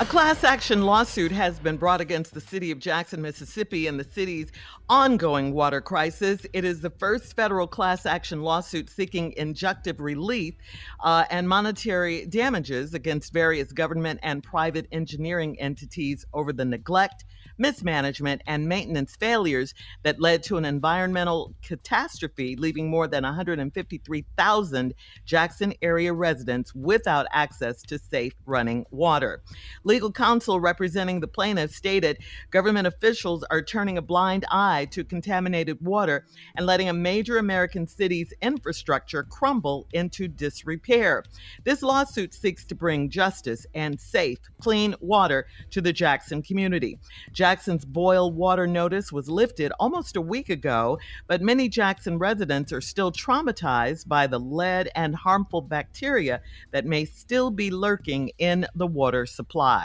A class action lawsuit has been brought against the city of Jackson, Mississippi, and the city's ongoing water crisis. It is the first federal class action lawsuit seeking injunctive relief uh, and monetary damages against various government and private engineering entities over the neglect mismanagement, and maintenance failures that led to an environmental catastrophe, leaving more than 153,000 Jackson area residents without access to safe running water. Legal counsel representing the plaintiffs stated government officials are turning a blind eye to contaminated water and letting a major American city's infrastructure crumble into disrepair. This lawsuit seeks to bring justice and safe, clean water to the Jackson community. Jackson's boil water notice was lifted almost a week ago, but many Jackson residents are still traumatized by the lead and harmful bacteria that may still be lurking in the water supply.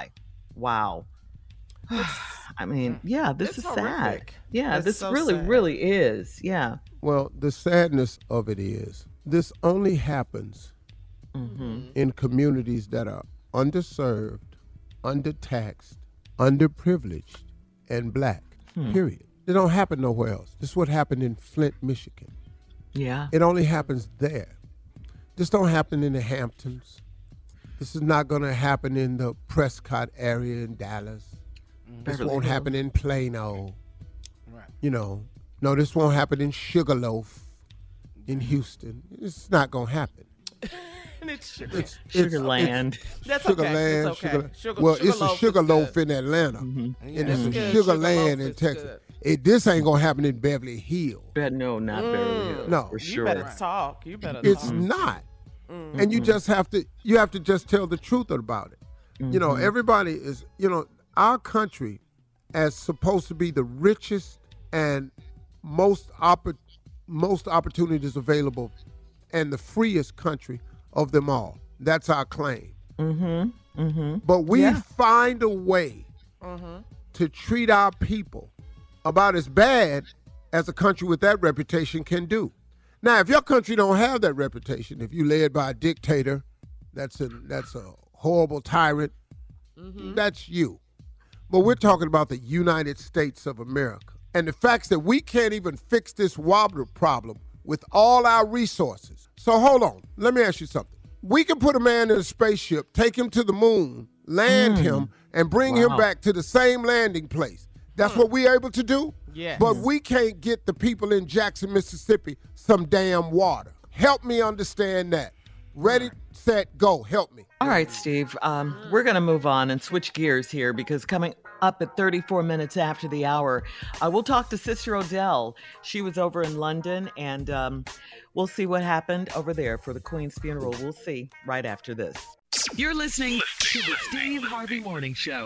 Wow. I mean, mm, yeah, this It's is sad. Yeah, It's this so really, sad. really is. Yeah. Well, the sadness of it is this only happens mm-hmm. Mm-hmm. in communities that are underserved, undertaxed, underprivileged, and black. Hmm. Period. It don't happen nowhere else. This is what happened in Flint, Michigan. Yeah. It only happens there. This don't happen in the Hamptons. This is not going to happen in the Prescott area in Dallas. This Beverly won't Hills. happen in Plano. Right. You know, no, this won't happen in Sugarloaf in Houston. It's not going to happen. And it's sugar. It's, it's- Sugarland. That's Sugar okay. Land, It's okay. Sugar- Sugar- well, it's a Sugarloaf is Sugarloaf good. in Atlanta, Mm-hmm. Yeah, and it's it's a good. Sugarland Sugarloaf in Texas. good. It, this ain't gonna happen in Beverly Hills. But no, not Beverly Hills. No. for sure. You better talk. You better It's talk. not, and you just have to. You have to just tell the truth about it. You know, everybody is. You know, our country, as supposed to be the richest and most oppor- most opportunities available, and the freest country of them all. That's our claim. Mm-hmm. Mm-hmm. But we Yeah. find a way to treat our people about as bad as a country with that reputation can do. Now, if your country don't have that reputation, if you led by a dictator, that's a that's a horrible tyrant, mm-hmm. that's you. But we're talking about the United States of America. And the facts that we can't even fix this wobbler problem with all our resources. So hold on. Let me ask you something. We can put a man in a spaceship, take him to the moon, land mm. him, and bring wow. him back to the same landing place. That's what we're able to do. Yes. But we can't get the people in Jackson, Mississippi some damn water. Help me understand that. Ready, set, go. Help me. All right, Steve. Um, we're going to move on and switch gears here because coming up at 34 minutes after the hour, uh, we'll talk to Sister Odell. She was over in London, and um, we'll see what happened over there for the Queen's funeral. We'll see right after this. You're listening to the Steve Harvey Morning Show.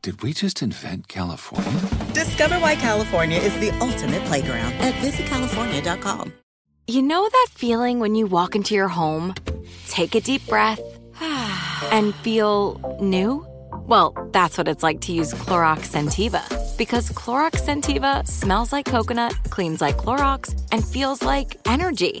Did we just invent California? Discover why California is the ultimate playground at visitcalifornia.com. You know that feeling when you walk into your home, take a deep breath, and feel new? Well, that's what it's like to use Clorox Scentiva. Because Clorox Scentiva smells like coconut, cleans like Clorox, and feels like energy.